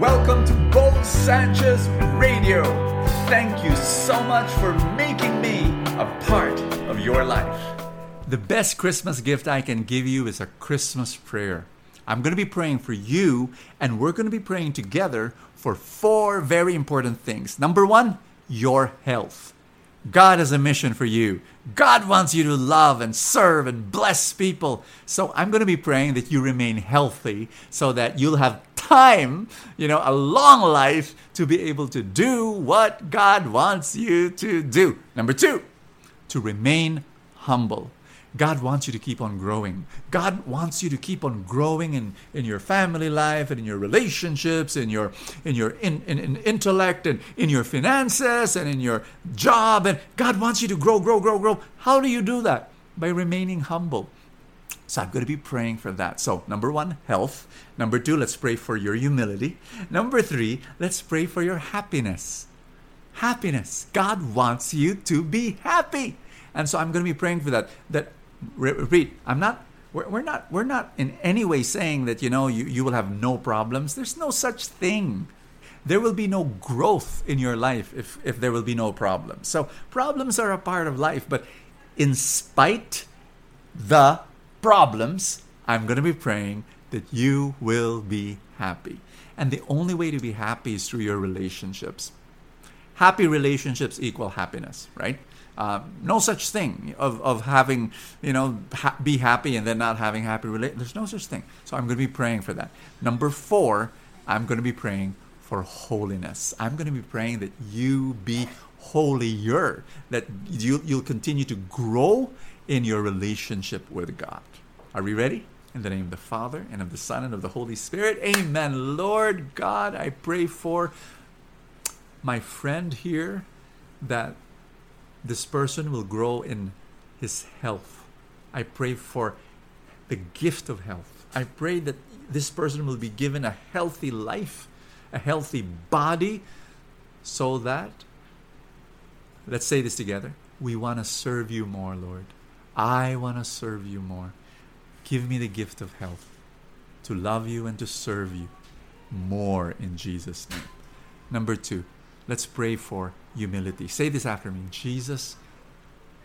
Welcome to Bo Sanchez Radio. Thank you so much for making me a part of your life. The best Christmas gift I can give you is a Christmas prayer. I'm going to be praying for you, and we're going to be praying together for four very important things. Number one, your health. God has a mission for you. God wants you to love and serve and bless people. So I'm going to be praying that you remain healthy so that you'll have time, you know, a long life to be able to do what God wants you to do. Number two, to remain humble. God wants you to keep on growing. God wants you to keep on growing in, in your family life and in your relationships, in your in your in, in, in intellect and in your finances and in your job. And God wants you to grow, grow, grow, grow. How do you do that? By remaining humble. So I'm going to be praying for that. So, number one, health. Number two, let's pray for your humility. Number three, let's pray for your happiness. Happiness. God wants you to be happy. And so I'm going to be praying for that. That repeat, I'm not we're, not we're not in any way saying that you know you, you will have no problems. There's no such thing. There will be no growth in your life if, if there will be no problems. So problems are a part of life, but in spite the problems, I'm going to be praying that you will be happy. And the only way to be happy is through your relationships. Happy relationships equal happiness, right? Uh, no such thing of, of having, you know, ha- be happy and then not having happy relate. There's no such thing. So I'm going to be praying for that. Number four, I'm going to be praying for holiness. I'm going to be praying that you be holier, that you, you'll continue to grow in your relationship with God. Are we ready? In the name of the Father, and of the Son, and of the Holy Spirit. Amen. Lord God, I pray for my friend here that this person will grow in his health. I pray for the gift of health. I pray that this person will be given a healthy life, a healthy body, so that, let's say this together, we want to serve you more, Lord. I want to serve you more. Give me the gift of health to love you and to serve you more in Jesus' name. Number two, let's pray for humility. Say this after me Jesus,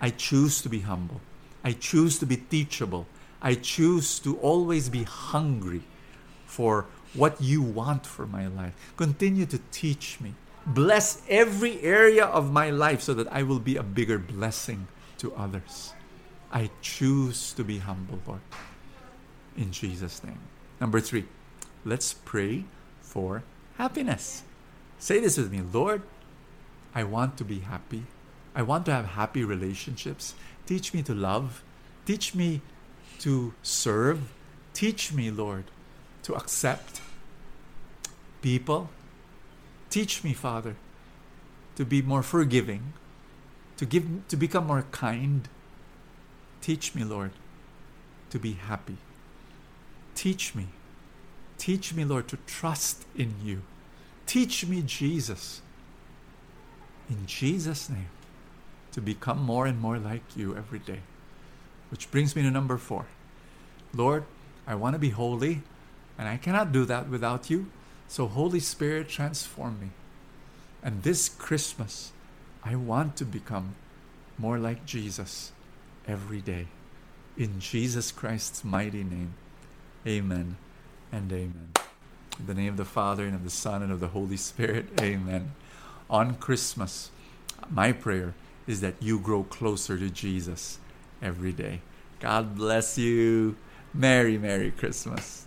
I choose to be humble. I choose to be teachable. I choose to always be hungry for what you want for my life. Continue to teach me. Bless every area of my life so that I will be a bigger blessing to others. I choose to be humble, Lord. In Jesus' name. Number three, let's pray for happiness. Say this with me Lord, I want to be happy. I want to have happy relationships. Teach me to love. Teach me to serve. Teach me, Lord, to accept people. Teach me, Father, to be more forgiving, to give to become more kind. Teach me, Lord, to be happy. Teach me. Teach me, Lord, to trust in you. Teach me, Jesus, in Jesus' name, to become more and more like you every day. Which brings me to number four. Lord, I want to be holy, and I cannot do that without you. So, Holy Spirit, transform me. And this Christmas, I want to become more like Jesus every day. In Jesus Christ's mighty name, amen and amen. In the name of the Father, and of the Son, and of the Holy Spirit, amen. On Christmas, my prayer is that you grow closer to Jesus every day. God bless you. Merry, Merry Christmas.